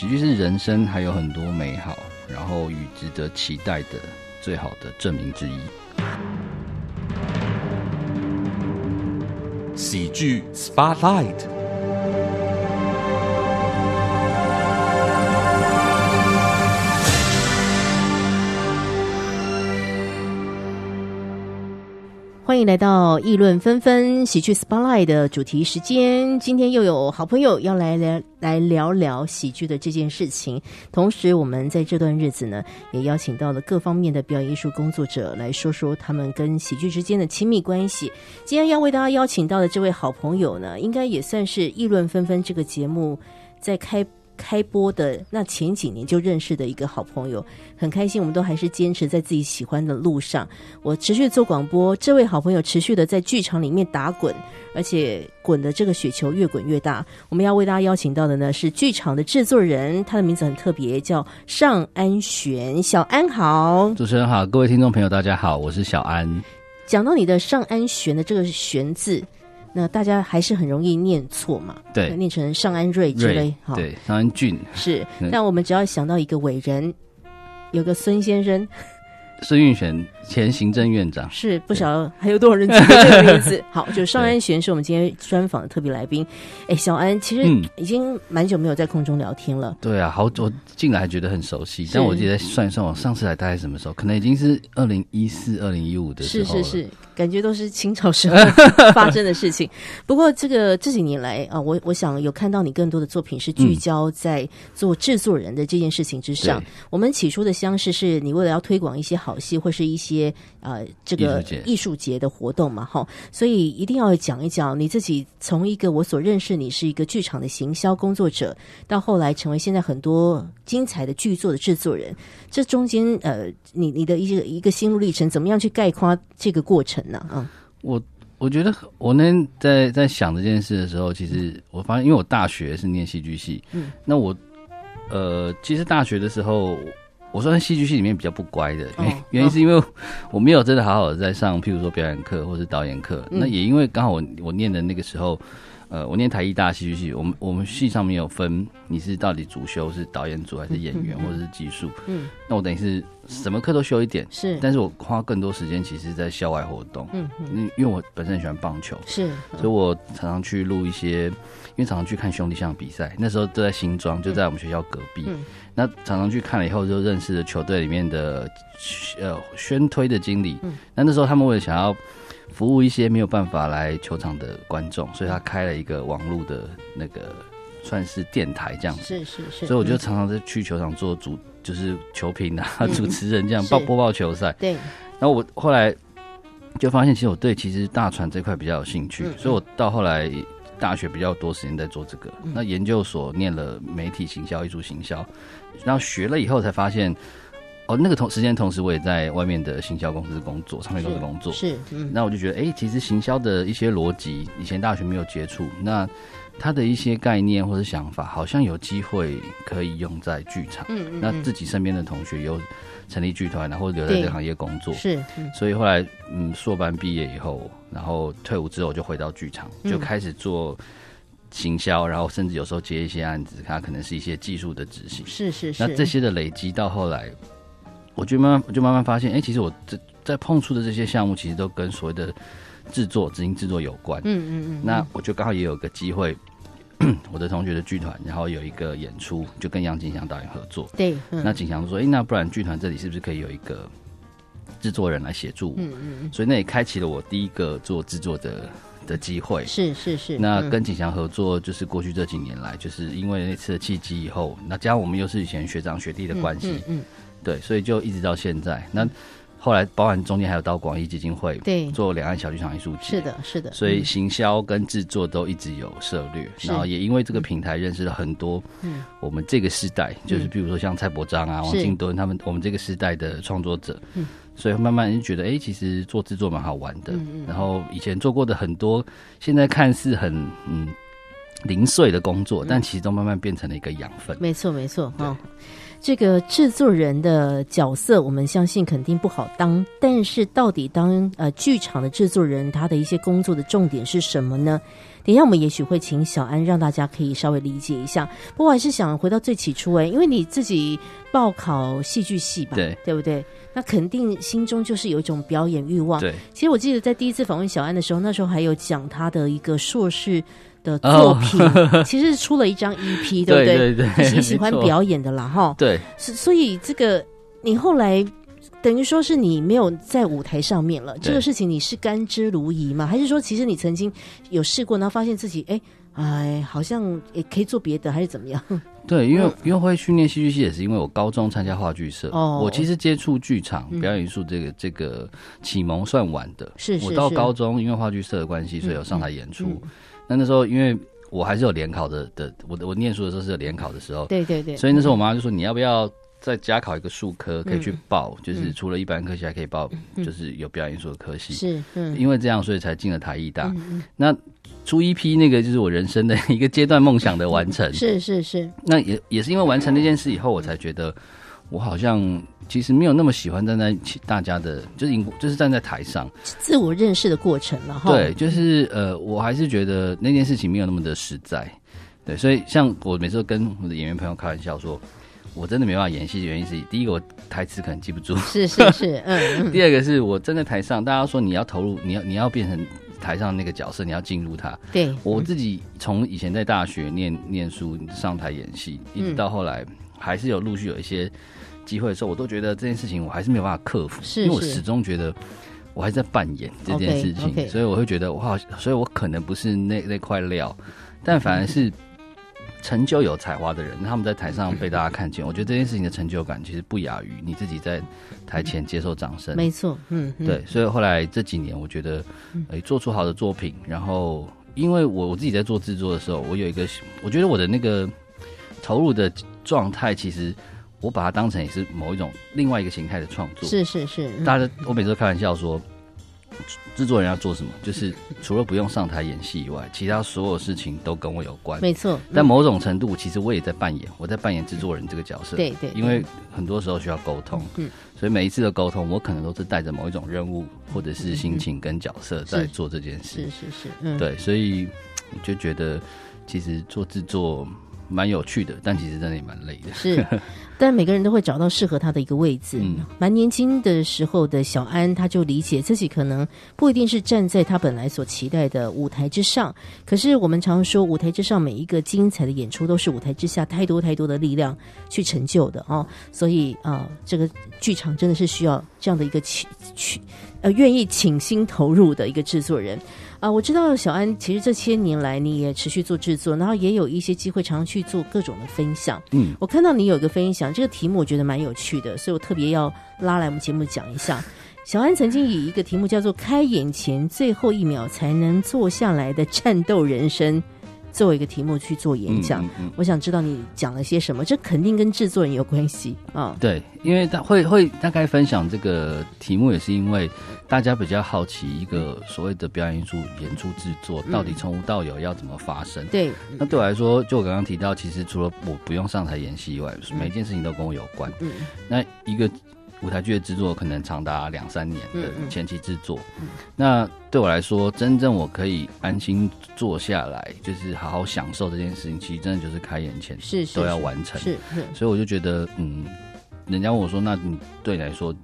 喜剧是人生还有很多美好，然后与值得期待的最好的证明之一。喜剧 Spotlight。欢迎来到议论纷纷喜剧 Spotlight 的主题时间。今天又有好朋友要来聊来聊聊喜剧的这件事情。同时，我们在这段日子呢，也邀请到了各方面的表演艺术工作者来说说他们跟喜剧之间的亲密关系。今天要为大家邀请到的这位好朋友呢，应该也算是议论纷纷这个节目在开。开播的那前几年就认识的一个好朋友，很开心，我们都还是坚持在自己喜欢的路上。我持续做广播，这位好朋友持续的在剧场里面打滚，而且滚的这个雪球越滚越大。我们要为大家邀请到的呢是剧场的制作人，他的名字很特别，叫尚安璇。小安好，主持人好，各位听众朋友大家好，我是小安。讲到你的尚安璇的这个璇字。那大家还是很容易念错嘛？对，念成尚安瑞之类，哈，对，尚安俊是。但我们只要想到一个伟人，有个孙先生。孙运璇，前行政院长，是不晓得还有多少人记得 这个名字？好，就尚安璇是我们今天专访的特别来宾。哎，小安，其实已经蛮久没有在空中聊天了。对啊，好，我进来还觉得很熟悉，但我记得算一算，我上次来大概什么时候？可能已经是二零一四、二零一五的时候是是是，感觉都是清朝时候 发生的事情。不过这个这几年来啊，我我想有看到你更多的作品是聚焦在做制作人的这件事情之上。我们起初的相识是你为了要推广一些。好戏或是一些呃这个艺术节的活动嘛，哈，所以一定要讲一讲你自己从一个我所认识你是一个剧场的行销工作者，到后来成为现在很多精彩的剧作的制作人，这中间呃你你的一些一个心路历程，怎么样去概括这个过程呢？啊，我我觉得我那天在在想这件事的时候，其实我发现，因为我大学是念戏剧系，嗯，那我呃其实大学的时候。我算戏剧系里面比较不乖的，原原因是因为我没有真的好好的在上，譬如说表演课或是导演课。那也因为刚好我我念的那个时候，呃，我念台艺大戏剧系，我们我们系上面有分，你是到底主修是导演组还是演员或者是技术？嗯，那我等于是什么课都修一点，是，但是我花更多时间其实，在校外活动。嗯嗯，因因为我本身很喜欢棒球，是，所以我常常去录一些，因为常常去看兄弟象比赛，那时候都在新庄，就在我们学校隔壁。那常常去看了以后，就认识了球队里面的呃宣推的经理。嗯，那那时候他们为了想要服务一些没有办法来球场的观众，所以他开了一个网络的那个算是电台这样子。是是是。所以我就常常在去球场做主，就是球评啊、主持人这样报播报球赛。对。然后我后来就发现，其实我对其实大船这块比较有兴趣，所以我到后来。大学比较多时间在做这个，那研究所念了媒体行销、艺术行销，然后学了以后才发现，哦，那个同时间同时我也在外面的行销公司工作，唱片公司工作，是，那我就觉得，哎，其实行销的一些逻辑，以前大学没有接触，那他的一些概念或者想法，好像有机会可以用在剧场，嗯嗯，那自己身边的同学有。成立剧团，然后留在这个行业工作，是，所以后来嗯，硕班毕业以后，然后退伍之后就回到剧场，就开始做行销，然后甚至有时候接一些案子，它可能是一些技术的执行，是是是。那这些的累积到后来，我就慢慢我就慢慢发现，哎，其实我这在碰触的这些项目，其实都跟所谓的制作、执行制作有关。嗯嗯嗯。那我就刚好也有个机会。我的同学的剧团，然后有一个演出，就跟杨景祥导演合作。对，那景祥说：“哎，那不然剧团这里是不是可以有一个制作人来协助？”嗯嗯所以那也开启了我第一个做制作的的机会。是是是。那跟景祥合作，就是过去这几年来，就是因为那次的契机以后，那加上我们又是以前学长学弟的关系，嗯，对，所以就一直到现在那。后来，包含中间还有到广义基金会，对，做两岸小剧场艺术节，是的，是的。所以行销跟制作都一直有涉略，然后也因为这个平台认识了很多，嗯，我们这个时代，就是比如说像蔡伯章啊、王敬敦他们，我们这个时代的创作者，嗯，所以慢慢就觉得，哎，其实做制作蛮好玩的。然后以前做过的很多，现在看似很嗯零碎的工作，但其实都慢慢变成了一个养分。没错，没错，哈。这个制作人的角色，我们相信肯定不好当。但是，到底当呃剧场的制作人，他的一些工作的重点是什么呢？等一下，我们也许会请小安让大家可以稍微理解一下。不过，还是想回到最起初哎，因为你自己报考戏剧系吧，对对不对？那肯定心中就是有一种表演欲望。对，其实我记得在第一次访问小安的时候，那时候还有讲他的一个硕士。的作品 其实是出了一张 EP，对不对？对对，喜喜欢表演的啦，哈。对，所以这个你后来等于说是你没有在舞台上面了，这个事情你是甘之如饴吗？还是说其实你曾经有试过，然后发现自己哎哎好像也可以做别的，还是怎么样？对，因为因为会训练戏剧系也是因为我高中参加话剧社，哦，我其实接触剧场表演艺术这个这个启蒙算晚的，是是。我到高中因为话剧社的关系，所以有上台演出。那那时候，因为我还是有联考的的，我我念书的时候是有联考的时候，对对对，所以那时候我妈就说你要不要再加考一个数科，可以去报，就是除了一般科系还可以报，就是有表演艺术的科系，是，因为这样所以才进了台艺大。那初一批那个就是我人生的一个阶段梦想的完成，是是是。那也也是因为完成那件事以后，我才觉得我好像。其实没有那么喜欢站在大家的，就是就是站在台上自我认识的过程了哈。对，就是呃，我还是觉得那件事情没有那么的实在。对，所以像我每次都跟我的演员朋友开玩笑说，我真的没办法演戏的原因是，第一个我台词可能记不住，是是是，嗯。第二个是我站在台上，大家说你要投入，你要你要变成台上那个角色，你要进入他。对，我自己从以前在大学念念书上台演戏，一直到后来还是有陆续有一些。机会的时候，我都觉得这件事情我还是没有办法克服，因为我始终觉得我还在扮演这件事情，所以我会觉得我好，所以我可能不是那那块料，但反而是成就有才华的人，他们在台上被大家看见，我觉得这件事情的成就感其实不亚于你自己在台前接受掌声。没错，嗯，对，所以后来这几年，我觉得诶，做出好的作品，然后因为我我自己在做制作的时候，我有一个，我觉得我的那个投入的状态其实。我把它当成也是某一种另外一个形态的创作。是是是，大家我每次都开玩笑说，制作人要做什么，就是 除了不用上台演戏以外，其他所有事情都跟我有关。没错。但某种程度，其实我也在扮演，我在扮演制作人这个角色。对对。因为很多时候需要沟通，嗯，所以每一次的沟通，我可能都是带着某一种任务或者是心情跟角色在做这件事。是是是，嗯，对，所以我就觉得其实做制作。蛮有趣的，但其实真的也蛮累的。是，但每个人都会找到适合他的一个位置。嗯，蛮年轻的时候的小安，他就理解自己可能不一定是站在他本来所期待的舞台之上。可是我们常说，舞台之上每一个精彩的演出，都是舞台之下太多太多的力量去成就的哦。所以啊，这个剧场真的是需要这样的一个去去呃愿意倾心投入的一个制作人。啊，我知道小安，其实这些年来你也持续做制作，然后也有一些机会常常去做各种的分享。嗯，我看到你有一个分享，这个题目我觉得蛮有趣的，所以我特别要拉来我们节目讲一下。小安曾经以一个题目叫做“开眼前最后一秒才能坐下来的战斗人生”。作为一个题目去做演讲，我想知道你讲了些什么，这肯定跟制作人有关系啊。对，因为他会会大概分享这个题目，也是因为大家比较好奇一个所谓的表演艺术演出制作到底从无到有要怎么发生。对，那对我来说，就我刚刚提到，其实除了我不用上台演戏以外，每件事情都跟我有关。嗯，那一个。舞台剧的制作可能长达两三年的前期制作，那对我来说，真正我可以安心坐下来，就是好好享受这件事情，其实真的就是开演前是都要完成。是，所以我就觉得，嗯，人家问我说，那你对你来说，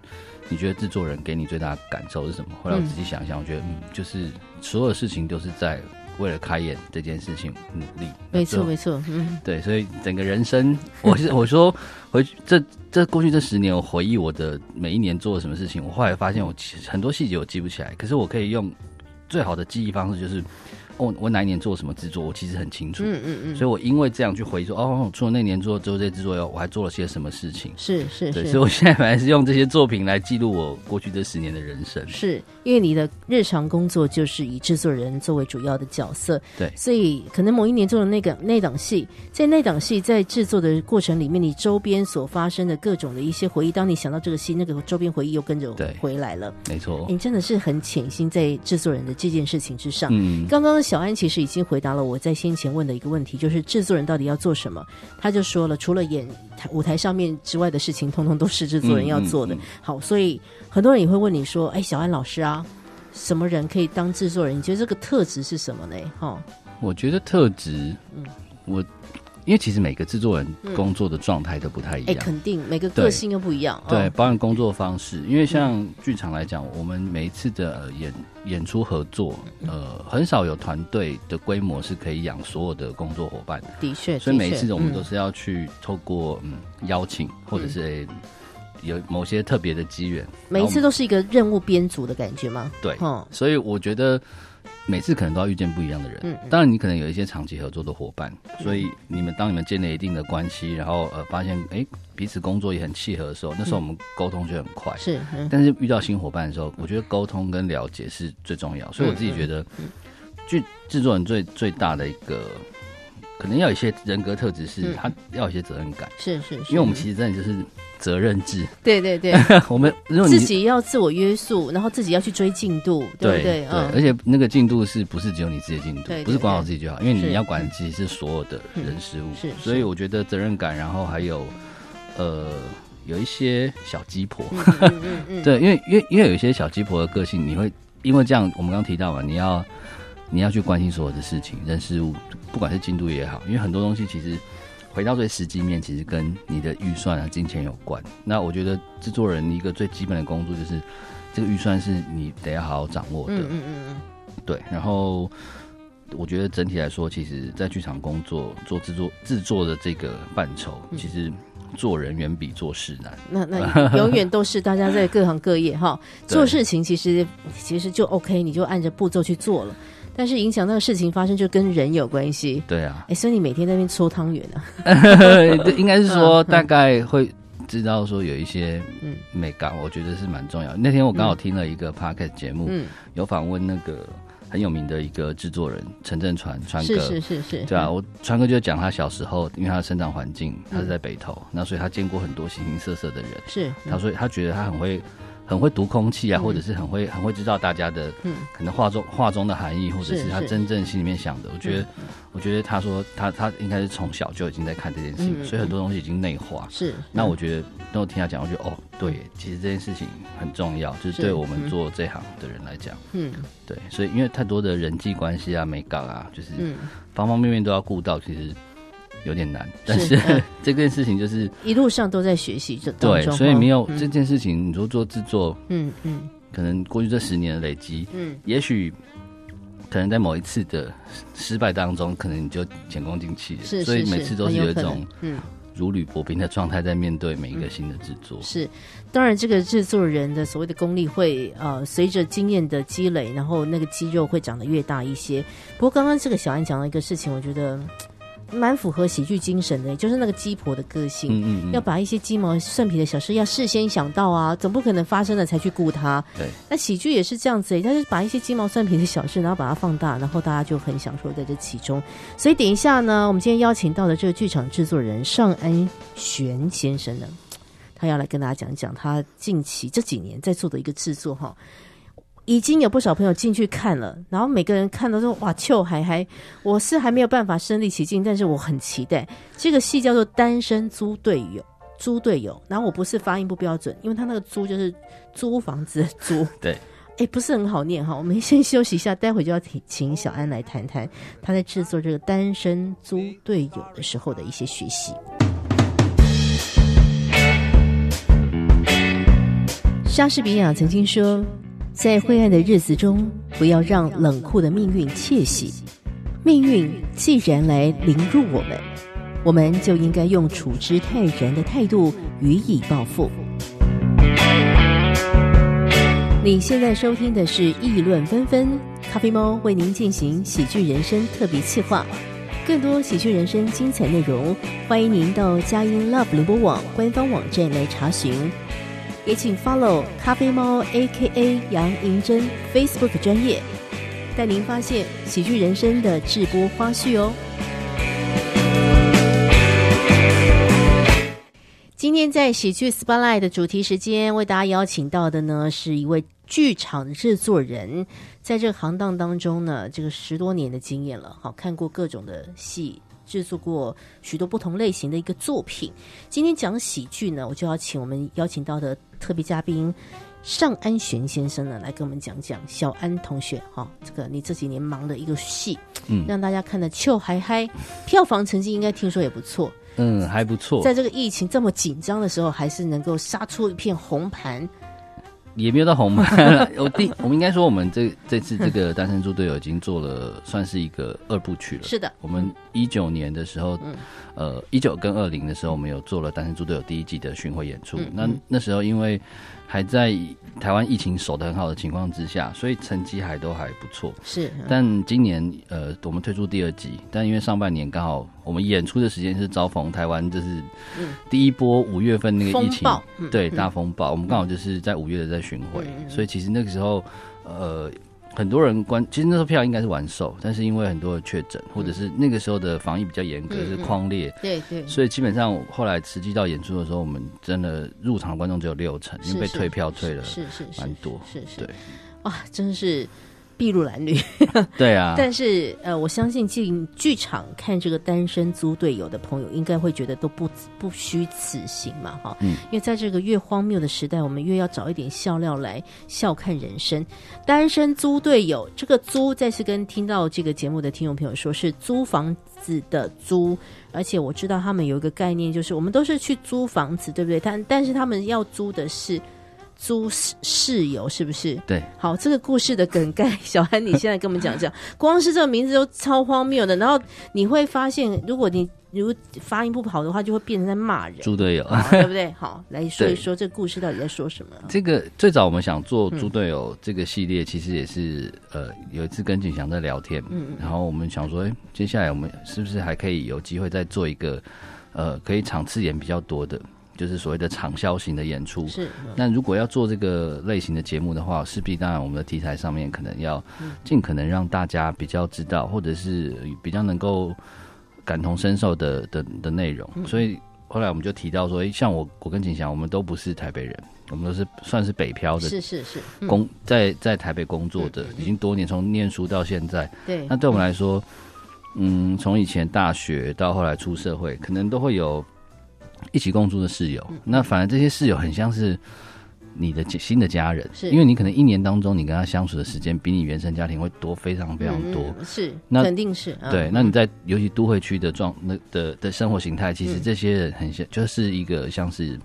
你觉得制作人给你最大的感受是什么？后来我仔细想一想，我觉得，嗯，就是所有事情都是在。为了开演这件事情努力，没错没错，嗯，对，所以整个人生，我是我说回去这这过去这十年，我回忆我的每一年做了什么事情，我后来发现我其实很多细节我记不起来，可是我可以用最好的记忆方式就是。哦，我哪一年做什么制作，我其实很清楚。嗯嗯嗯。所以我因为这样去回忆说，哦，除了那年做做这些制作以后，我还做了些什么事情？是是是。所以我现在本来是用这些作品来记录我过去这十年的人生。是因为你的日常工作就是以制作人作为主要的角色。对。所以可能某一年做的那个那档戏，在那档戏在制作的过程里面，你周边所发生的各种的一些回忆，当你想到这个戏，那个周边回忆又跟着回来了。没错。你真的是很潜心在制作人的这件事情之上。嗯。刚刚。小安其实已经回答了我在先前问的一个问题，就是制作人到底要做什么？他就说了，除了演台舞台上面之外的事情，通通都是制作人要做的。嗯嗯好，所以很多人也会问你说：“哎，小安老师啊，什么人可以当制作人？你觉得这个特质是什么呢？”哈，我觉得特质，嗯我因为其实每个制作人工作的状态都不太一哎，样，肯定每个对个性又不一样。对，哦，包含工作方式，因为像剧场来讲，我们每一次的呃演演出合作，呃，很少有团队的规模是可以养所有的工作伙伴，的。确，所以每一次我们都是要去透过嗯邀请，或者是、诶有某些特别的机缘，每一次都是一个任务编组的感觉吗？对，哦，所以我觉得每次可能都要遇见不一样的人。嗯嗯当然你可能有一些长期合作的伙伴，所以你们当你们建立一定的关系，然后呃发现哎彼此工作也很契合的时候，那时候我们沟通就很快。是，嗯但是遇到新伙伴的时候，我觉得沟通跟了解是最重要。所以我自己觉得，嗯剧制作人最最大的一个，可能要有一些人格特质，是嗯他要有一些责任感。是是，因为我们其实真的就是责任制，对对对，我们如果自己要自我约束，然后自己要去追进度，对不对？嗯。而且那个进度是不是只有你自己的进度对对，不是管好自己就好，因为你要管的其实是所有的人事物，所以我觉得责任感，然后还有呃有一些小鸡婆，嗯嗯嗯嗯，对，因为因为因为有一些小鸡婆的个性，你会因为这样，我们刚刚提到嘛，你要你要去关心所有的事情、人事物，不管是进度也好，因为很多东西其实回到最实际面，其实跟你的预算啊、金钱有关。那我觉得制作人一个最基本的工作就是，这个预算是你得要好好掌握的，嗯嗯嗯嗯，对。然后我觉得整体来说，其实在剧场工作做制作制作的这个范畴，嗯其实做人远比做事难。那那永远都是大家在各行各业哈，做事情其实其实就 OK，你就按着步骤去做了。但是影响那个事情发生，就跟人有关系。对啊，哎，所以你每天在那边搓汤圆啊？对，应该是说大概会知道说有一些嗯美感，我觉得是蛮重要。那天我刚好听了一个 podcast 节目，嗯，有访问那个很有名的一个制作人陈振川川哥，是是是是，对啊，我川哥就讲他小时候，因为他的生长环境，他嗯是在北投，那所以他见过很多形形色色的人。是，他说他觉得他很会很会读空气啊，或者是很会很会知道大家的嗯。可能话中话中的含义，或者是是他真正心里面想的。我觉得嗯。我觉得他说他他应该是从小就已经在看这件事情，所以很多东西已经内化。是。那我觉得，当我听他讲，我觉得哦，对，其实这件事情很重要，就是是对我们嗯。做这行的人来讲，嗯。对，所以因为太多的人际关系啊、美感啊，就是嗯，方方面面都要顾到，其实有点难。但是嗯 这件事情就是一路上都在学习这当对，所以没有嗯这件事情，你说做制作，嗯嗯可能过去这十年的累积，嗯，也许可能在某一次的失败当中，可能你就前功尽弃了。是是所以每次都是有一种嗯如履薄冰的状态在面对每一个新的制作。是，当然这个制作人的所谓的功力会呃随着经验的积累，然后那个肌肉会长得越大一些。不过刚刚这个小安讲到一个事情，我觉得嗯蛮符合喜剧精神的，就是那个鸡婆的个性。嗯嗯嗯，要把一些鸡毛蒜皮的小事要事先想到啊，总不可能发生了才去顾他。对，那喜剧也是这样子、欸，他就是把一些鸡毛蒜皮的小事，然后把它放大，然后大家就很享受在这其中。所以等一下呢，我们今天邀请到的这个剧场制作人尚安玄先生呢，他要来跟大家讲讲他近期这几年在做的一个制作哈。已经有不少朋友进去看了，然后每个人看到说：“哇，秋海还，我是还没有办法身临其境，但是我很期待。”这个戏叫做《单身租队友》，租队友。然后我不是发音不标准，因为他那个租就是租房子的租。对，哎，不是很好念哈。我们先休息一下，待会就要请请小安来谈谈他在制作这个《单身租队友》的时候的一些学习。莎士比亚曾经说：“在灰暗的日子中，不要让冷酷的命运窃喜。命运既然来凌辱我们，我们就应该用处之泰然的态度予以报复。”你现在收听的是《议论纷纷》，咖啡猫为您进行喜剧人生特别企划。更多喜剧人生精彩内容，欢迎您到佳音 Love 联播网官方网站来查询。也请 follow 咖啡猫 A.K.A 杨银珍 Facebook 专业，带您发现喜剧人生的直播花絮哦。今天在喜剧 Spotlight 的主题时间，为大家邀请到的呢是一位剧场制作人，在这个行当当中呢，这个十多年的经验了，好看过各种的戏，制作过许多不同类型的一个作品。今天讲喜剧呢，我就要请我们邀请到的特别嘉宾尚安璇先生呢，来跟我们讲讲小安同学哈，这个你这几年忙的一个戏，嗯让大家看的秋嗨嗨，票房成绩应该听说也不错。嗯，还不错，在这个疫情这么紧张的时候，还是能够杀出一片红盘。也没有到红门。我第我们应该说，我们这这次这个单身猪队友已经做了，算是一个二部曲了。是的，我们一九年的时候，呃，一九跟二零的时候，我们有做了《单身猪队友》第一季的巡回演出。那那时候因为还在台湾疫情守得很好的情况之下，所以成绩还都还不错。是，但今年呃，我们推出第二季，但因为上半年刚好我们演出的时间是遭逢台湾就是第一波五月份那个疫情对大风暴，我们刚好就是在五月的在巡回，嗯所以其实那个时候呃。很多人关，其实那时候票应该是完售，但是因为很多的确诊，或者是那个时候的防疫比较严格，嗯是框列，对对，所以基本上后来实际到演出的时候，我们真的入场的观众只有六成，因为被退票退了是是是蛮多，是是。对。哇，真是筚路蓝缕。对啊，但是呃，我相信进剧场看这个单身租队友的朋友，应该会觉得都不不虚此行嘛，哈。嗯因为在这个越荒谬的时代，我们越要找一点笑料来笑看人生。单身租队友，这个租再次跟听到这个节目的听众朋友说，是租房子的租。而且我知道他们有一个概念，就是我们都是去租房子，对不对？但但是他们要租的是租室室友，是不是？对，好，这个故事的梗概，小安，你现在跟我们讲讲。光是这个名字都超荒谬的，然后你会发现，如果你如果发音不好的话，就会变成在骂人，猪队友。对不对？好，来说一说这个故事到底在说什么。这个最早我们想做嗯猪队友这个系列，其实也是呃有一次跟景祥在聊天，嗯然后我们想说，哎、接下来我们是不是还可以有机会再做一个呃可以场次演比较多的，就是所谓的场销型的演出。是，那如果要做这个类型的节目的话，势必当然我们的题材上面可能要尽可能让大家比较知道，或者是比较能够感同身受的的的内容。所以后来我们就提到说，诶像我我跟景祥，我们都不是台北人，我们都是算是北漂的是是是，嗯。工在在台北工作的，已经多年，从念书到现在。对。那，对我们来说，嗯，从以前大学到后来出社会，可能都会有一起共住的室友。嗯那反而这些室友很像是你的新新的家人，是因为你可能一年当中你跟他相处的时间比你原生家庭会多非常非常多。是，那肯定是，嗯对，那你在尤其都会区的状那的的生活形态，其实这些人很像，就是一个像是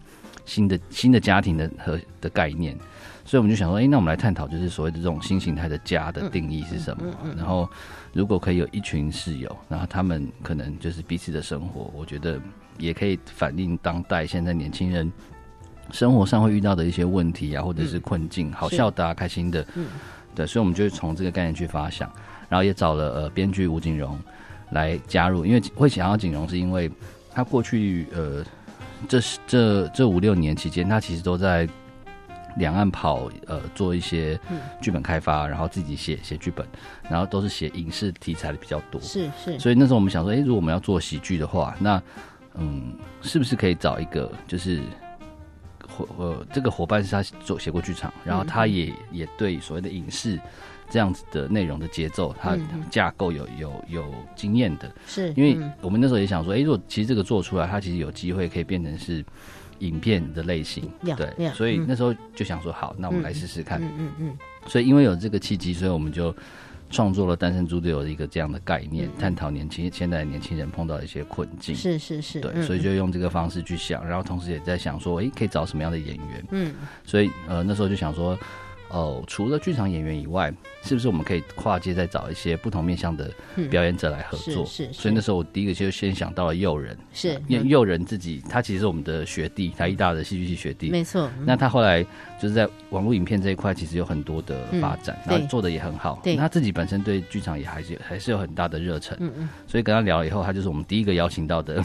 新的新的家庭的和的概念，所以我们就想说，哎、那我们来探讨就是所谓的这种新形态的家的定义是什么？然后如果可以有一群室友，然后他们可能就是彼此的生活，我觉得也可以反映当代现在年轻人。生活上会遇到的一些问题啊，或者是困境，好笑的、啊、开心的，对，所以我们就从这个概念去发想，然后也找了呃编剧吴景荣来加入，因为会想要景荣是因为他过去呃这这这五六年期间，他其实都在两岸跑呃做一些剧本开发，然后自己写写剧本，然后都是写影视题材的比较多，是是，所以那时候我们想说，诶，如果我们要做喜剧的话，那嗯，是不是可以找一个就是伙呃这个伙伴是他做写过剧场，然后他也、也对所谓的影视这样子的内容的节奏，他架构有有有经验的，是，因为嗯。我们那时候也想说，诶，如果其实这个做出来，它其实有机会可以变成是影片的类型，呀对，呀所以嗯那时候就想说，好，那我们来试试看。嗯嗯嗯，所以因为有这个契机，所以我们就创作了《单身猪队友》的一个这样的概念，探讨年轻现在的年轻人碰到的一些困境。嗯是是是，对，嗯所以就用这个方式去想，然后同时也在想说，诶，可以找什么样的演员？嗯所以呃，那时候就想说，哦，除了剧场演员以外，是不是我们可以跨界再找一些不同面向的表演者来合作？嗯是所以那时候我第一个就先想到了诱人，是，因为嗯诱人自己他其实是我们的学弟，台艺大的戏剧系学弟。没错，嗯那他后来就是在网络影片这一块，其实有很多的发展，嗯然后做的也很好。对那他自己本身对剧场也还是还是有很大的热忱，嗯嗯，所以跟他聊了以后，他就是我们第一个邀请到的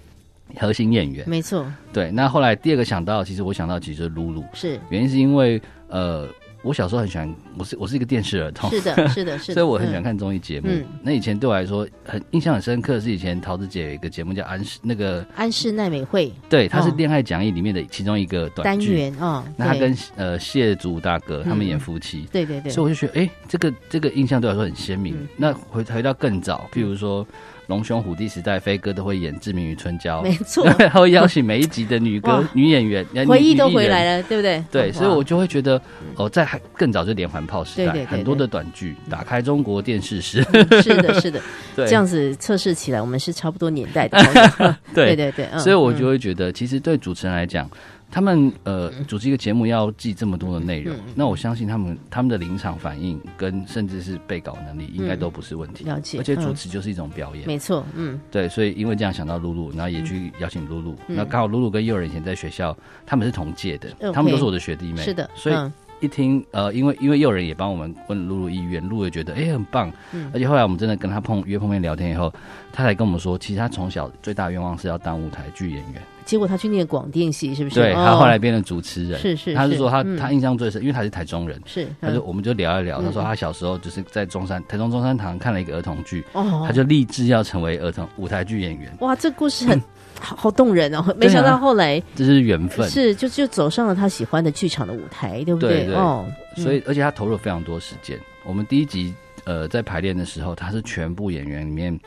核心演员。没错，对，那后来第二个想到，其实我想到其实是露露，是，原因是因为呃，我小时候很喜欢，我是我是一个电视儿童，是的，是的，是的，所以我很喜欢嗯。看综艺节目。嗯那以前对我来说很印象很深刻，是以前桃子姐有一个节目叫安室，那个安室奈美惠对，她是哦恋爱讲义里面的其中一个短单剧。元啊，那她跟呃谢祖武大哥他们演嗯夫妻，对对对，所以我就觉得，哎、这个这个印象对我来说很鲜明。嗯那回回到更早，譬如说《龙兄虎弟》时代，飞哥都会演《志明与春娇》，没错，对，他会邀请每一集的女歌女演员，呃回忆都回了。来了，对不对？对，所以我就会觉得，哦，在还更早就连环炮时代，很多的短剧，打开中国电视时，是的，是的，对，这样子测试起来，我们是差不多年代的。对。对对所以我嗯。就会觉得，其实对主持人来讲，他们呃主持一个节目要记这么多的内容，嗯那我相信他们他们的临场反应跟甚至是背稿能力，应该都不是问题。嗯了解而且主嗯持就是一种表演，没错，嗯，对，所以因为这样想到露露，然后也去邀请露露，嗯。那刚好露露跟幼儿以前在学校，他们是同届的他们都是我的学弟妹，是的，所以嗯一听呃，因为因为诱人也帮我们问露露意愿，露露也觉得哎、很棒，嗯。而且后来我们真的跟他碰约碰面聊天以后，他才跟我们说，其实他从小最大的愿望是要当舞台剧演员。结果他去念广电系，是不是？对哦。他后来变成主持人，是是他是说他嗯。他印象最深，因为他是台中人，是，他就嗯我们就聊一聊，他说嗯。他小时候就是在中山台中中山堂看了一个儿童剧，哦，他就立志要成为儿童舞台剧演员，哇，这故事很好好动人哦！没想到后来这是缘分。是就就走上了他喜欢的剧场的舞台，对不对？对哦，所以而且他投入了非常多时间。我们第一集呃在排练的时候，他是全部演员里面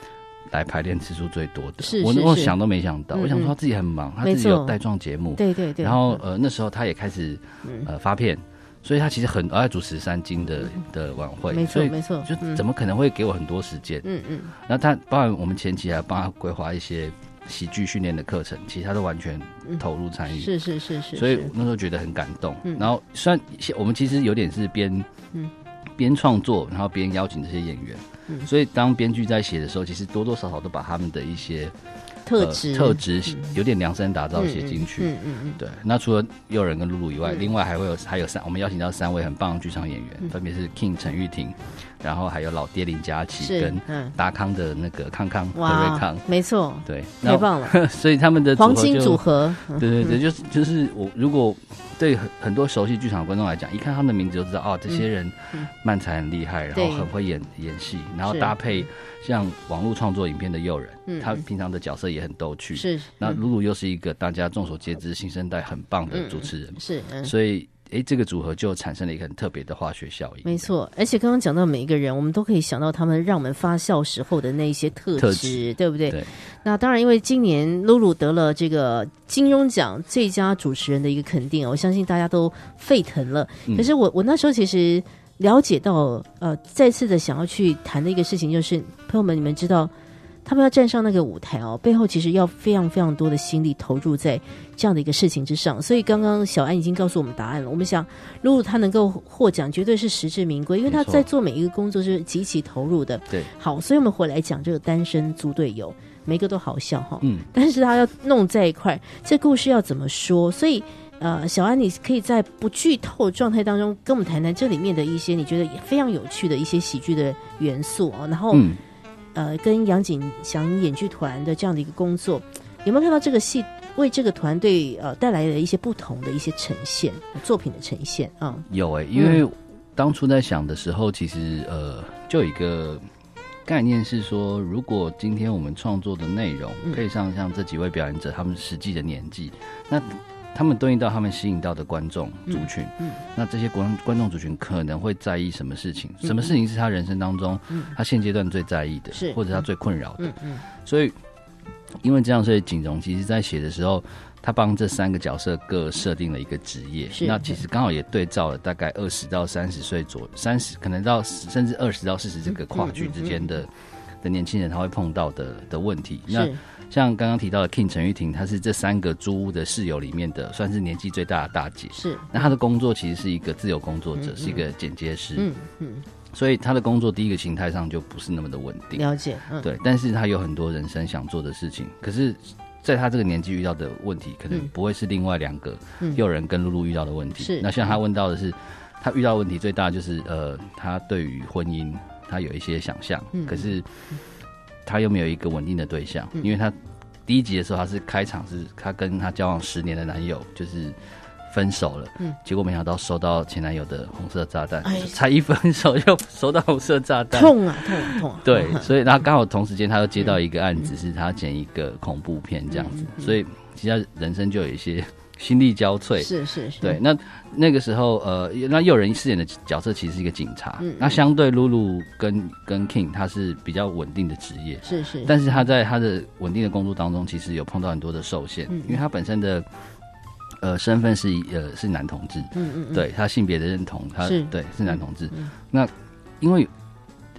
来排练次数最多的。我是是是。我想都没想到，嗯我想说他自己很忙，他自己有带状节目，对对对，然后呃那时候他也开始嗯。呃发片，所以他其实很爱主持三金的的晚会，没错没错，就嗯。怎么可能会给我很多时间？嗯嗯。然后他包含我们前期还帮他规划一些喜剧训练的课程，其实他都完全投入参与。是是是是，是所以那时候觉得很感动。嗯。然后虽然我们其实有点是边嗯。边创作，然后边邀请这些演员。嗯。所以当编剧在写的时候，其实多多少少都把他们的一些呃特质。特质有点量身打造写进去。嗯嗯嗯对，那除了诱人跟露露以外，嗯。另外还会有还有三，我们邀请到三位很棒的剧场演员，嗯。分别是 King 陈玉婷，然后还有老爹林佳琪跟嗯。达康的那个康康何瑞康。没错，对，太棒了，所以他们的黄金就组合，嗯对对对，就是就是我如果对很很多熟悉剧场的观众来讲，一看他们的名字就知道哦，这些人嗯。漫才很厉害，然对后很会演演戏，然后搭配像网络创作影片的诱人，他平常的角色也很逗趣。是那嗯露露又是一个大家众所皆知新生代很棒的主持人，是嗯。所以诶，这个组合就产生了一个很特别的化学效应。没错，而且刚刚讲到每一个人，我们都可以想到他们让我们发笑时候的那一些特质，特质对不对？对那当然，因为今年露露得了这个金钟奖最佳主持人的一个肯定，我相信大家都沸腾了。嗯可是我我那时候其实了解到，呃，再次的想要去谈的一个事情，就是朋友们，你们知道。他们要站上那个舞台哦，背后其实要非常非常多的心力投入在这样的一个事情之上。所以刚刚小安已经告诉我们答案了。我们想，露露她能够获奖，绝对是实至名归，因为她在做每一个工作是极其投入的。对，好，所以我们回来讲这个单身猪队友，每个都好笑哈。嗯，但是他要弄在一块，这故事要怎么说？所以，呃，小安，你可以在不剧透状态当中跟我们谈谈这里面的一些你觉得也非常有趣的一些喜剧的元素哦。然后，嗯，呃，跟杨景祥演剧团的这样的一个工作，有没有看到这个戏为这个团队呃带来了一些不同的一些呈现作品的呈现啊？有诶，因为当初在想的时候，其实呃，就有一个概念是说，如果今天我们创作的内容嗯配上像这几位表演者他们实际的年纪，那他们对应到他们吸引到的观众族群，嗯。那这些观观众族群可能会在意什么事情？嗯什么事情是他人生当中嗯他现阶段最在意的，是。或者他最困扰的？嗯嗯。所以因为这样，所以景荣其实在写的时候，他帮这三个角色各设定了一个职业。是，那其实刚好也对照了大概二十到三十岁左三十，可能到甚至二十到四十这个跨距之间的。的年轻人他会碰到的的问题，那是像刚刚提到的 King 陈玉婷，她是这三个租屋的室友里面的算是年纪最大的大姐。是。那她的工作其实是一个自由工作者，嗯嗯是一个剪接师，嗯嗯。所以她的工作第一个形态上就不是那么的稳定。了解嗯。对，但是她有很多人生想做的事情，可是在他这个年纪遇到的问题，可能嗯。不会是另外两个嗯。诱人跟露露遇到的问题。是。那像他问到的是，他遇到的问题最大就是呃，他对于婚姻他有一些想象，嗯。可是他又没有一个稳定的对象，嗯。因为他第一集的时候他是开场是他跟他交往十年的男友就是分手了，嗯。结果没想到收到前男友的红色炸弹哎，才一分手就收到红色炸弹，痛啊痛啊痛啊！对，嗯 所以他刚好同时间他又接到一个案子，是他剪一个恐怖片这样子，所以其实他人生就有一些心力交瘁。是是是，对，那那个时候，呃，那诱人饰演的角色其实是一个警察，嗯那相对露露跟跟 King 他是比较稳定的职业，是是，但是他在他的稳定的工作当中，其实有碰到很多的受限，嗯。因为他本身的呃身份是呃是男同志，嗯嗯嗯，对他性别的认同，他是。对是男同志。嗯那因为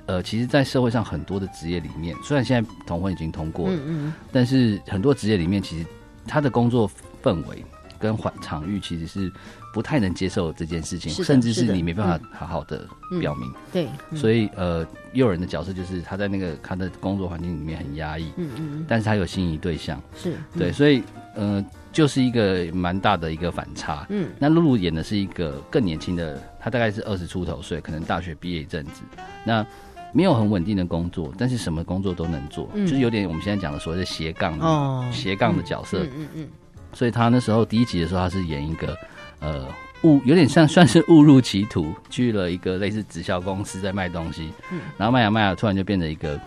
呃，其实，在社会上很多的职业里面，虽然现在同婚已经通过了，嗯嗯。但是很多职业里面，其实他的工作氛围跟环场域其实是不太能接受这件事情，甚至是你没办法好好的表明。对，嗯。所以呃，诱人的角色就是他在那个他的工作环境里面很压抑，嗯嗯嗯。但是他有心仪对象，是，对，所以呃，就是一个蛮大的一个反差。嗯。那露露演的是一个更年轻的，她大概是二十出头岁，可能大学毕业一阵子，那没有很稳定的工作，但是什么工作都能做，嗯。就是有点我们现在讲的所谓的斜杠哦。斜杠的角色。嗯嗯嗯所以他那时候第一集的时候，他是演一个呃误，有点像算是误入歧途，去了一个类似直销公司在卖东西，嗯。然后卖啊卖啊，突然就变成一个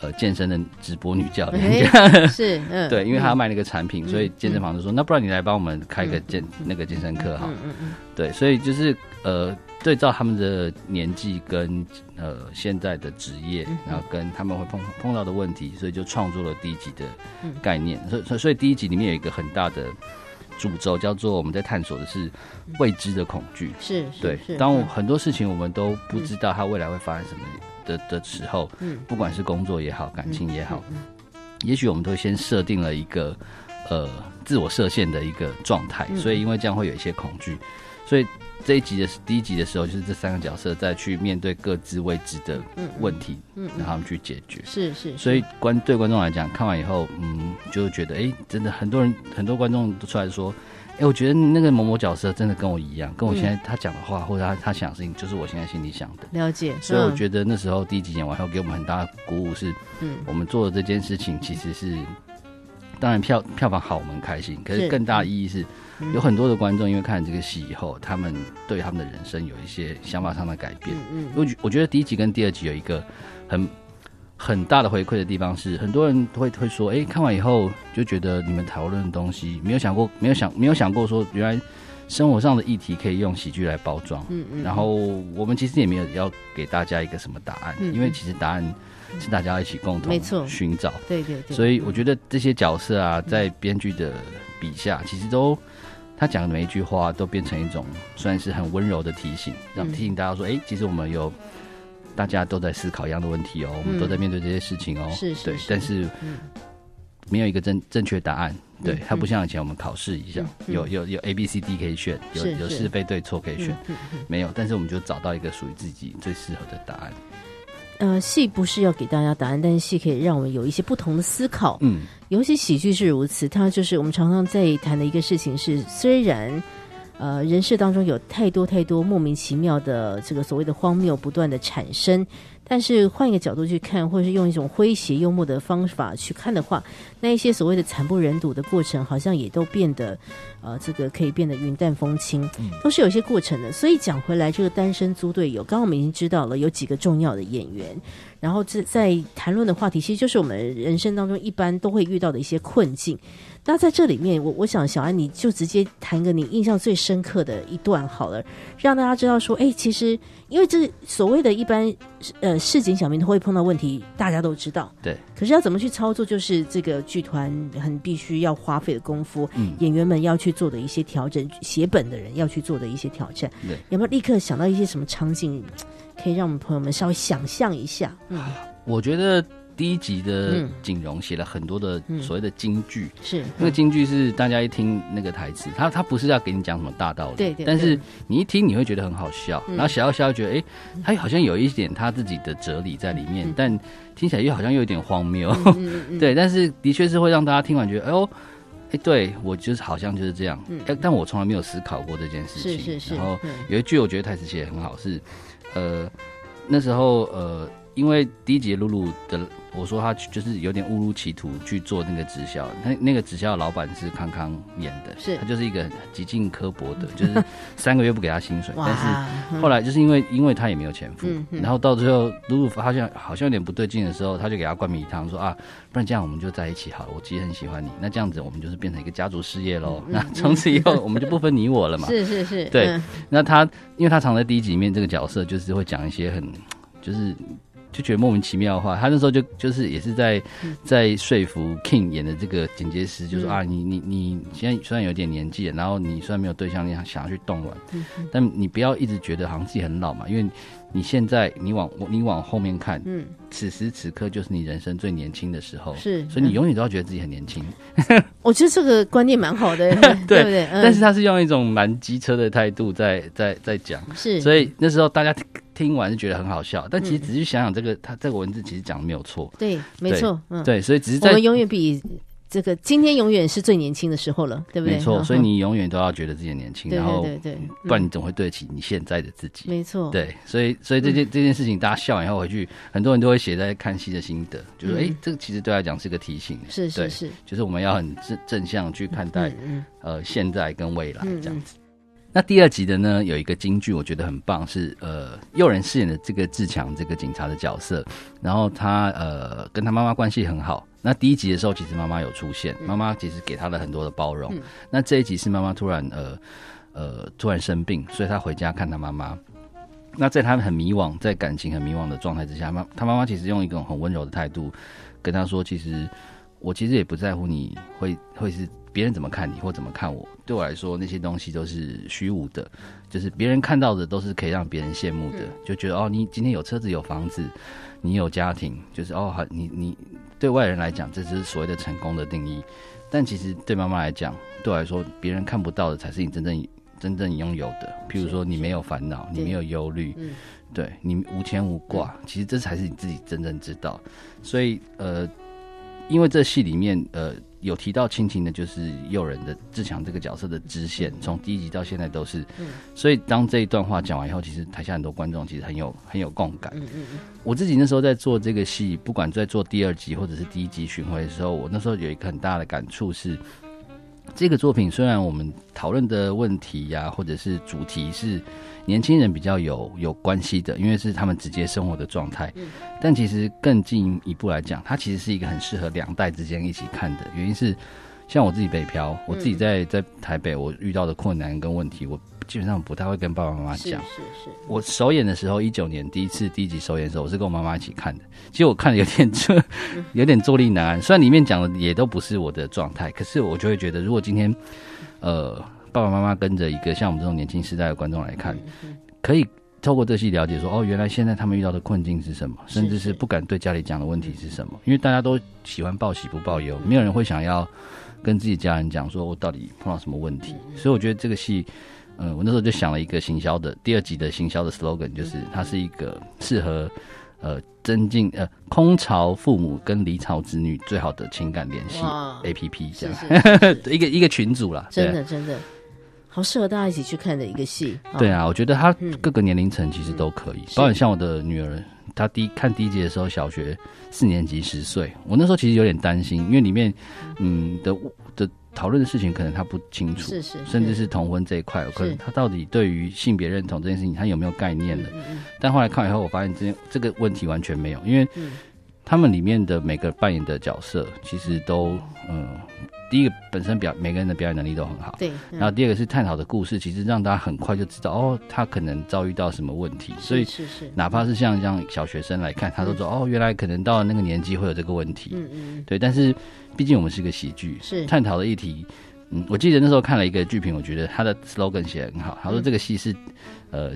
呃健身的直播女教练。哎是嗯。对，因为他要嗯卖那个产品，所以健身房就说：“那不然你来帮我们开个健那个健身课好。了。嗯嗯。对，所以就是呃，对照他们的年纪跟呃现在的职业，嗯然后跟他们会碰碰到的问题，所以就创作了第一集的嗯。概念。所以所以所以第一集里面有一个很大的主轴，叫做我们在探索的是未知的恐惧。是是当我很多事情我们都不知道它未来会发生什么的的时候，嗯。不管是工作也好，感情也好，嗯。也许我们都先设定了一个呃自我设限的一个状态，嗯。所以因为这样会有一些恐惧，所以这一集的第一集的时候，就是这三个角色再去面对各自未知的嗯问题，嗯让他们去解决。是是，所以观对观众来讲，看完以后，嗯，就会觉得，哎、真的很多人很多观众都出来说，哎、我觉得那个某某角色真的跟我一样，跟我现在他讲的话、或者他他想的事情，就是我现在心里想的。了解，所以我得觉得那时候第一集演完后，给我们很大的鼓舞是，嗯我们做的这件事情其实是，当然票票房好，我们很开心。可是是更大的意义是，嗯有很多的观众因为看了这个戏以后，他们对他们的人生有一些想法上的改变。嗯我觉我觉得第一集跟第二集有一个很很大的回馈的地方是，很多人会会说，哎、看完以后就觉得你们讨论的东西没有想过，没有想没有想过说，原来生活上的议题可以用喜剧来包装。嗯嗯，然后我们其实也没有要给大家一个什么答案，嗯因为其实答案是大家一起共同没错寻找。对对对，所以我觉得这些角色啊，在编剧的笔下，其实都他讲的每一句话都变成一种算是很温柔的提醒，让嗯提醒大家说，哎、其实我们有。大家都在思考一样的问题哦，我们都在面对这些事情哦。对是是是，但是嗯没有一个正正确答案。对嗯，它不像以前我们考试一样，嗯有有有 A B C D 可以选，有有是非对错可以选。没有，但是我们就找到一个属于自己最适合的答案。呃，戏不是要给大家答案，但是戏可以让我们有一些不同的思考。嗯，尤其喜剧是如此，它就是我们常常在谈的一个事情是，虽然呃人世当中有太多太多莫名其妙的这个所谓的荒谬不断的产生，但是换一个角度去看，或者是用一种诙谐幽默的方法去看的话，那一些所谓的惨不忍睹的过程，好像也都变得呃这个可以变得云淡风轻，都是有一些过程的。所以讲回来，这个单身租队友，刚刚我们已经知道了有几个重要的演员。然后这在谈论的话题，其实就是我们人生当中一般都会遇到的一些困境。那在这里面，我我想小安你就直接谈个你印象最深刻的一段好了，让大家知道说，哎，其实因为这所谓的一般呃市井小民都会碰到问题，大家都知道，对。可是要怎么去操作，就是这个剧团很必须要花费的功夫，嗯演员们要去做的一些调整，写本的人要去做的一些挑战。对，有没有立刻想到一些什么场景，可以让我们朋友们稍微想象一下？嗯，我觉得第一集的嗯。景荣写了很多的嗯。所谓的金句，是那个金句是大家一听那个台词，他他不是要给你讲什么大道理，对对但是你一听你会觉得很好笑，嗯。然后笑一笑觉得哎，他好像有一点他自己的哲理在里面，嗯。但听起来又好像又有点荒谬，对，但是的确是会让大家听完觉得，哎呦，哎，对我就是好像就是这样，嗯。哎但我从来没有思考过这件事情。是是是，然后嗯。有一句我觉得台词写的很好，是，呃，那时候呃，因为第一集露露的我说他就是有点误入歧途去做那个直销，那那个直销的老板是康康演的，是。他就是一个极尽刻薄的，就是三个月不给他薪水，但是哇，后来就是因为因为他也没有钱付，然后到最后露露发现好像有点不对劲的时候，他就给他灌迷汤说啊，不然这样我们就在一起好了，我其实很喜欢你，那这样子我们就是变成一个家族事业喽，那从此以后我们就不分你我了嘛。嗯 是是是，对嗯。那他因为他常在第一集里面这个角色就是会讲一些很就是。就觉得莫名其妙的话，他那时候就就是也是在嗯。在说服 King 演的这个剪接师，就说、嗯。啊，你你你现在虽然有点年纪了，然后你虽然没有对象，你想要去冻卵，嗯但你不要一直觉得好像自己很老嘛，因为你现在你往你往后面看，嗯，此时此刻就是你人生最年轻的时候，是所以你永远都要觉得自己很年轻。我觉得这个观念蛮好的，对不对？嗯。但是他是用一种蛮机车的态度在在在讲，是，所以那时候大家听听完是觉得很好笑，但嗯其实仔细想想，这个他这个文字其实讲的没有错，对，没错，嗯，对，所以只是在我们永远比这个今天永远是最年轻的时候了，对不对？没错，嗯所以你永远都要觉得自己年轻，然后对对对，不然嗯你怎么会对得起你现在的自己？没错，对，所以所以这件、这件事情，大家笑完以后回去，很多人都会写在看戏的心得，就是哎、这个其实对他来讲是个提醒，是是是，就是我们要很正正向去看待、呃现在跟未来嗯。这样子。那第二集的呢，有一个京剧，我觉得很棒，是呃诱人饰演的这个志强这个警察的角色，然后他呃跟他妈妈关系很好。那第一集的时候，其实妈妈有出现，妈妈其实给他了很多的包容。嗯那这一集是妈妈突然呃呃突然生病，所以他回家看他妈妈。那在他很迷惘，在感情很迷惘的状态之下，妈他妈妈其实用一种很温柔的态度跟他说：“其实我其实也不在乎你会会是别人怎么看你或怎么看我，对我来说那些东西都是虚无的，就是别人看到的都是可以让别人羡慕的，就觉得哦，你今天有车子有房子，你有家庭，就是哦，好，你你对外人来讲，这就是所谓的成功的定义，但其实对妈妈来讲，对我来说，别人看不到的才是你真正真正拥有的，譬如说你没有烦恼，你没有忧虑，嗯对你无牵无挂，其实这才是你自己真正知道。所以呃，因为这戏里面呃有提到亲情的，就是诱人的志强这个角色的支线，从第一集到现在都是。嗯所以当这一段话讲完以后，其实台下很多观众其实很有很有共感。嗯嗯嗯，我自己那时候在做这个戏，不管在做第二集或者是第一集巡回的时候，我那时候有一个很大的感触是，这个作品虽然我们讨论的问题呀、或者是主题是年轻人比较有有关系的，因为是他们直接生活的状态，但其实更进一步来讲，它其实是一个很适合两代之间一起看的。原因是，像我自己北漂，我自己在在台北，我遇到的困难跟问题，我基本上不太会跟爸爸妈妈讲。是是，我首演的时候，一九年第一次第一集首演的时候，我是跟我妈妈一起看的。其实我看的有点 坐，有点坐立难安。虽然里面讲的也都不是我的状态，可是我就会觉得，如果今天，呃，爸爸妈妈跟着一个像我们这种年轻时代的观众来看，可以透过这戏了解说，哦，原来现在他们遇到的困境是什么，甚至是是不敢对家里讲的问题是什么。因为大家都喜欢报喜不报忧，没有人会想要跟自己家人讲说我到底碰到什么问题。所以我觉得这个戏。嗯，我那时候就想了一个行销的第二集的行销的 slogan，就是它是一个适合呃增进呃空巢父母跟离巢子女最好的情感联系哇。A P P 这是样，是是。一个一个群组啦，真的真的，好适合大家一起去看的一个戏。哦 对，啊，我觉得它嗯。各个年龄层其实都可以，是包括像我的女儿，她第一看第一集的时候，小学四年级十岁，我那时候其实有点担心，因为里面嗯的的讨论的事情可能她不清楚，是是，甚至是同婚这一块，可能她到底对于性别认同这件事情，她有没有概念的？但后来看以后，我发现这这个问题完全没有，因为嗯。他们里面的每个扮演的角色，其实都嗯，第一个本身表每个人的表演能力都很好，对，嗯然后第二个是探讨的故事，其实让大家很快就知道哦，他可能遭遇到什么问题，所以是是，哪怕是像像小学生来看，他都说哦，原来可能到了那个年纪会有这个问题，嗯嗯对。但是毕竟我们是个喜剧，是探讨的议题。嗯，我记得那时候看了一个剧评，我觉得他的 slogan 写得很好。他说嗯这个戏是，呃，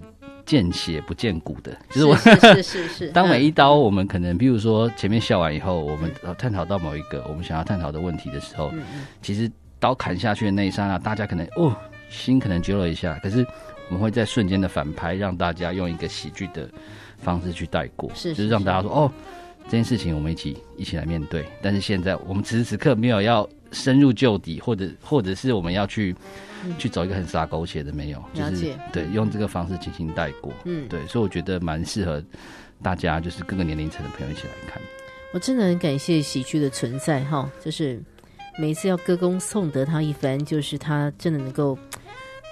见血不见骨的，就是我是是是是，当每嗯一刀我们可能，比如说前面笑完以后，我们呃探讨到某一个我们想要探讨的问题的时候，其实刀砍下去的那一刹那，大家可能哦心可能揪了一下，可是我们会在瞬间的反拍，让大家用一个喜剧的方式去带过，是就是让大家说哦这件事情我们一起一起来面对。但是现在我们此时此刻没有要深入就底，或者或者是我们要去、去走一个很傻狗血的没有，就是对用这个方式进行带过。嗯，对，所以我觉得蛮适合大家，就是各个年龄层的朋友一起来看。我真的很感谢喜剧的存在哈，就是每一次要歌功颂德他一番，就是他真的能够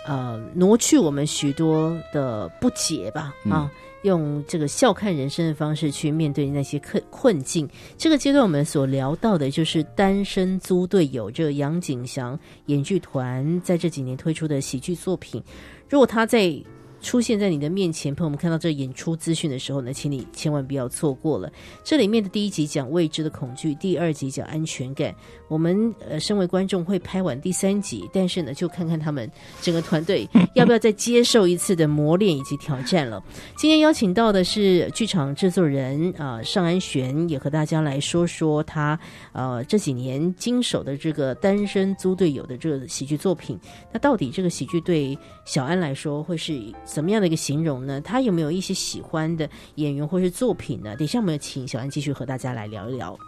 呃挪去我们许多的不解吧啊。用这个笑看人生的方式去面对那些困困境。这个阶段我们所聊到的就是单身租队友，这杨景祥演剧团在这几年推出的喜剧作品。如果他在。出现在你的面前，朋友们看到这演出资讯的时候呢，请你千万不要错过了。这里面的第一集讲未知的恐惧，第二集讲安全感。我们呃，身为观众会拍完第三集，但是呢，就看看他们整个团队要不要再接受一次的磨练以及挑战了。今天邀请到的是剧场制作人啊，尚安璇，也和大家来说说他呃这几年经手的这个单身租队友的这个喜剧作品。那到底这个喜剧对小安来说会是？怎么样的一个形容呢？他有没有一些喜欢的演员或是作品呢？等一下我们请小安继续和大家来聊一聊。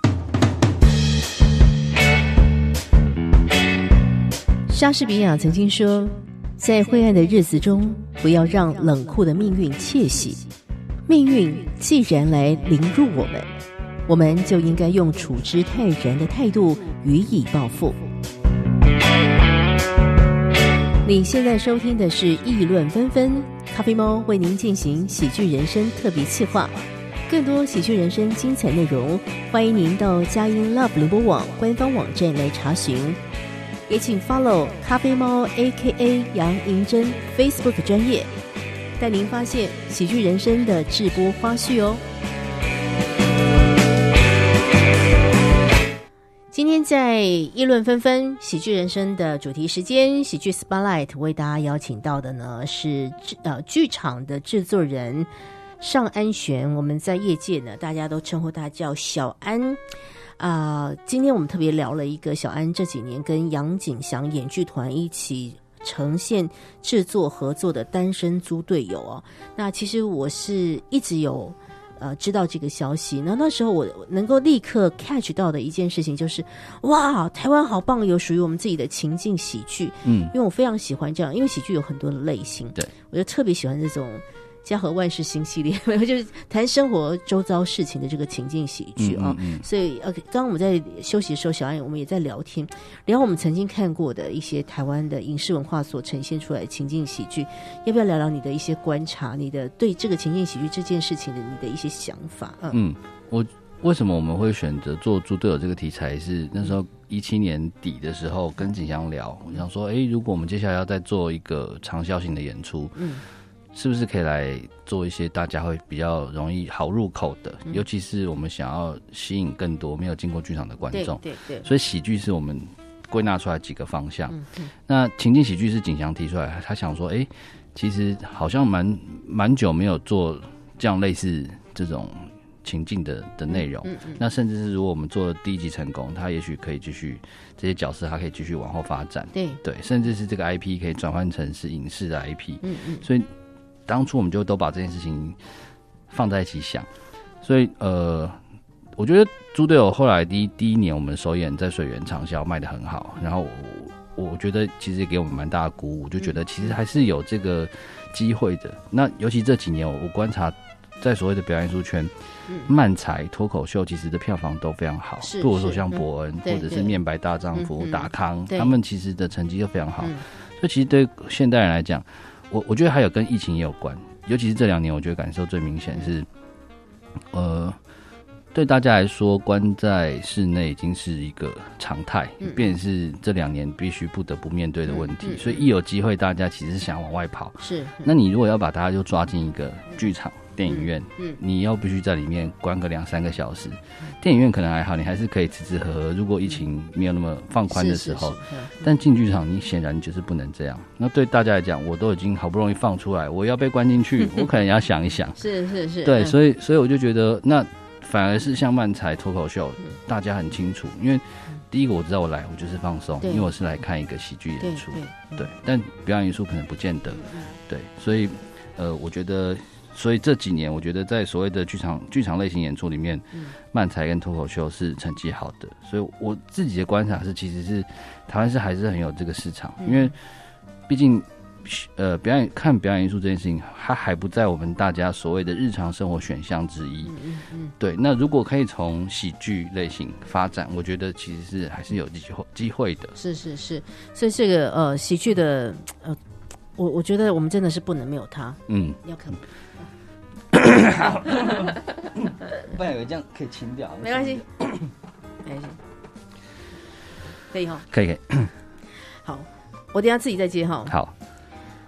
莎士比亚曾经说：“在灰暗的日子中，不要让冷酷的命运窃喜。命运既然来凌辱我们，我们就应该用处之泰然的态度予以报复。”你现在收听的是《议论纷纷》。咖啡猫为您进行喜剧人生特别企划，更多喜剧人生精彩内容，欢迎您到佳音 Love 联播网官方网站来查询，也请 follow 咖啡猫 A.K.A 杨银珍 Facebook 专业，带您发现喜剧人生的直播花絮哦。今天在议论纷纷喜剧人生的主题时间，喜剧 Spotlight 为大家邀请到的呢是呃剧场的制作人尚安璇。我们在业界呢，大家都称呼他叫小安啊。今天我们特别聊了一个小安这几年跟杨景祥演剧团一起呈现制作合作的单身租队友哦。那其实我是一直有。呃，知道这个消息，那那时候我能够立刻 catch 到的一件事情就是，哇，台湾好棒，有属于我们自己的情境喜剧。嗯，因为我非常喜欢这样，因为喜剧有很多的类型，对我就特别喜欢这种。家和万事兴系列，没有就是谈生活周遭事情的这个情境喜剧啊。所以呃，刚刚我们在休息的时候，小安我们也在聊天，聊我们曾经看过的一些台湾的影视文化所呈现出来的情境喜剧。要不要聊聊你的一些观察？你的对这个情境喜剧这件事情的你的一些想法？嗯，我为什么我们会选择做猪队友这个题材？是那时候一七年底的时候跟景祥聊，我想说，哎，如果我们接下来要再做一个长效性的演出，嗯。是不是可以来做一些大家会比较容易好入口的？尤其是我们想要吸引更多没有进过剧场的观众，对对。所以喜剧是我们归纳出来几个方向。那情境喜剧是景祥提出来，他想说，哎，其实好像蛮蛮久没有做这样类似这种情境的的内容。那甚至是如果我们做第一集成功，他也许可以继续这些角色，他可以继续往后发展。对对，甚至是这个 IP 可以转换成是影视的 IP。嗯嗯，所以。当初我们就都把这件事情放在一起想，所以呃，我觉得猪队友后来第一第一年我们首演在水源畅销卖的很好，然后我我觉得其实也给我们蛮大的鼓舞，就觉得其实还是有这个机会的。那尤其这几年我观察，在所谓的表演艺术圈，漫才脱口秀其实的票房都非常好，如果说像伯恩或者是面白大丈夫、达康，他们其实的成绩都非常好。所以其实对现代人来讲。我我觉得还有跟疫情也有关，尤其是这两年，我觉得感受最明显是，呃，对大家来说，关在室内已经是一个常态，便是这两年必须不得不面对的问题。所以一有机会，大家其实想往外跑。是，那你如果要把大家就抓进一个剧场。电影院，嗯，你要必须在里面关个两三个小时。电影院可能还好，你还是可以吃吃喝喝。如果疫情没有那么放宽的时候，但进剧场你显然就是不能这样。那对大家来讲，我都已经好不容易放出来，我要被关进去，我可能也要想一想。是是是，对，所以所以我就觉得，那反而是像漫才脱口秀，大家很清楚，因为第一个我知道我来，我就是放松，因为我是来看一个喜剧演出，对。但表演艺术可能不见得，对，所以呃，我觉得。所以这几年，我觉得在所谓的剧场剧场类型演出里面，漫才跟脱口秀是成绩好的。所以我自己的观察是，其实是台湾是还是很有这个市场，因为毕竟呃表演看表演艺术这件事情，它还不在我们大家所谓的日常生活选项之一。嗯嗯，对，那如果可以从喜剧类型发展，我觉得其实是还是有机会机会的。是是是，所以这个呃喜剧的呃，我我觉得我们真的是不能没有它。嗯，要看吗？不然以为这样可以清掉，没关系，没关系，可以哈。可以可以，好，我等一下自己再接哈。好，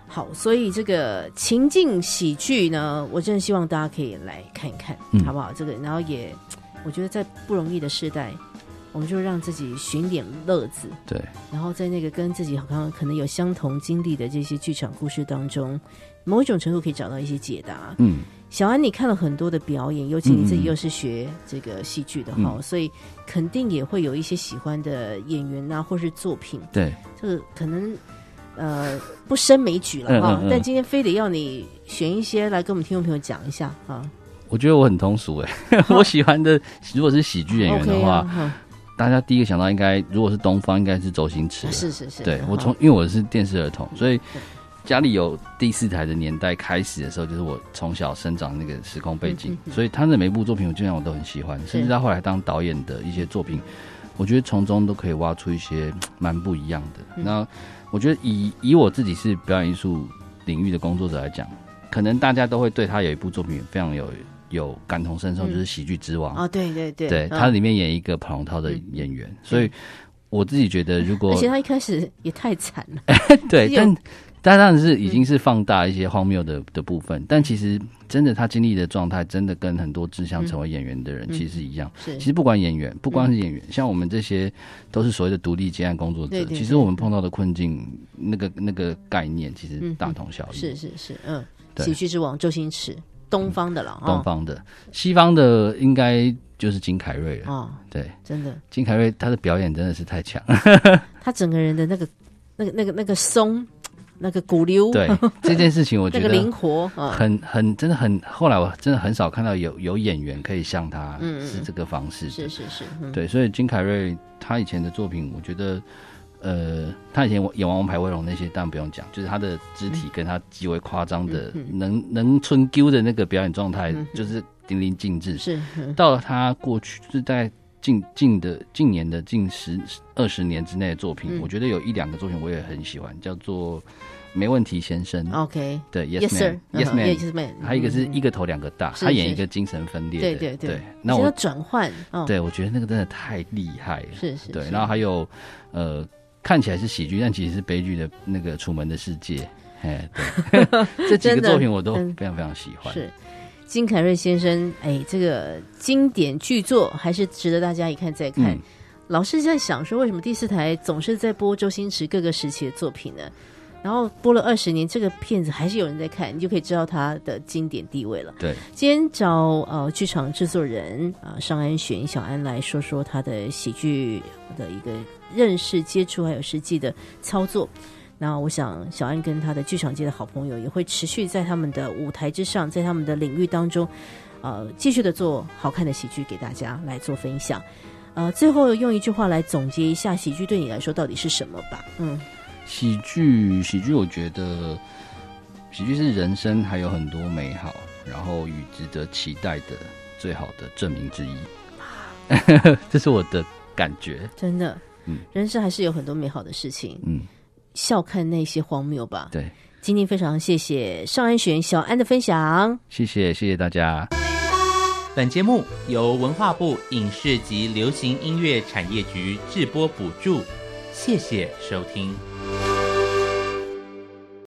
好，所以这个情境喜剧呢，我真的希望大家可以来看一看，嗯好不好？这个，然后也，我觉得在不容易的时代，我们就让自己寻点乐子，对，然后在那个跟自己好像可能有相同经历的这些剧场故事当中，某一种程度可以找到一些解答。嗯，小安，你看了很多的表演，尤其你自己嗯。又是学这个戏剧的哈，嗯。所以肯定也会有一些喜欢的演员啊，或是作品。对，这个可能呃不胜枚举了哈，嗯嗯嗯。但今天非得要你选一些来跟我们听众朋友讲一下啊。我觉得我很通俗哎，我喜欢的如果是喜剧演员的话，啊，大家第一个想到应该如果是东方，应该是周星驰了。是是是，对我从因为我是电视儿童，所以家里有第四台的年代开始的时候，就是我从小生长那个时空背景，所以他的每一部作品我基本上我都很喜欢，甚至他后来当导演的一些作品，我觉得从中都可以挖出一些嗯蛮不一样的。嗯。那我觉得以以我自己是表演艺术领域的工作者来讲，可能大家都会对他有一部作品非常有有感同身受，嗯。就是《喜剧之王》啊，对对对，对，嗯。它里面演一个跑龙套的演员，所以我自己觉得如果而且他一开始也太惨了，对，但当然是已经是放大一些荒谬的的部分，但其实真的他经历的状态，真的跟很多志向成为演员的人嗯。其实是一样。是。其实不管演员，不光是演员，像我们这些都是所谓的独立接案工作者，其实我们碰到的困境，那个那个概念其实嗯大同小异。是是是，嗯，对。喜剧之王周星驰，东方的了，哦。东方的，西方的应该就是金凯瑞了。哦，对，真的，金凯瑞他的表演真的是太强。他整个人的那个那个那个那个松，那个骨溜，对这件事情，我 觉那个灵得活啊，很很真的很。后来我真的很少看到有有演员可以像他是这个方式的。是是是，嗯，对，所以金凯瑞他以前的作品，我觉得，呃，他以前演《王牌威龙》那些当然不用讲，就是他的肢体跟他极为夸张的、嗯嗯能能春丢的那个表演状态嗯，就是淋漓尽致。是，嗯到了他过去，就是在近近的近年的近十二十年之内的作品，嗯。我觉得有一两个作品我也很喜欢，叫做《没问题先生》OK。对 Yes Yes sir，Man，Yes 嗯 Man，Yes man，还有一个是嗯一个头两个大，是他演一个精神分裂的，对对对，那我转换哦，对我觉得那个真的太厉害了。对，是是对然后还有呃，看起来是喜剧，但其实是悲剧的那个《楚门的世界》。哎，对，这几个作品我都非常非常喜欢。是金凯瑞先生，哎，这个经典巨作还是值得大家一看再看。嗯老是在想说，为什么第四台总是在播周星驰各个时期的作品呢？然后播了二十年，这个片子还是有人在看，你就可以知道它的经典地位了。对，今天找呃剧场制作人啊、呃尚安选小安来说说他的喜剧的一个认识、接触还有实际的操作。那我想小安跟他的剧场界的好朋友也会持续在他们的舞台之上，在他们的领域当中，呃，继续的做好看的喜剧给大家来做分享。呃，最后用一句话来总结一下喜剧对你来说到底是什么吧？嗯，喜剧，喜剧，我觉得喜剧是人生还有很多美好，然后与值得期待的最好的证明之一。这是我的感觉。真的，嗯人生还是有很多美好的事情，嗯，笑看那些荒谬吧。对，今天非常谢谢尚安璇小安的分享。谢谢，谢谢大家。本节目由文化部影视及流行音乐产业局制播补助，谢谢收听。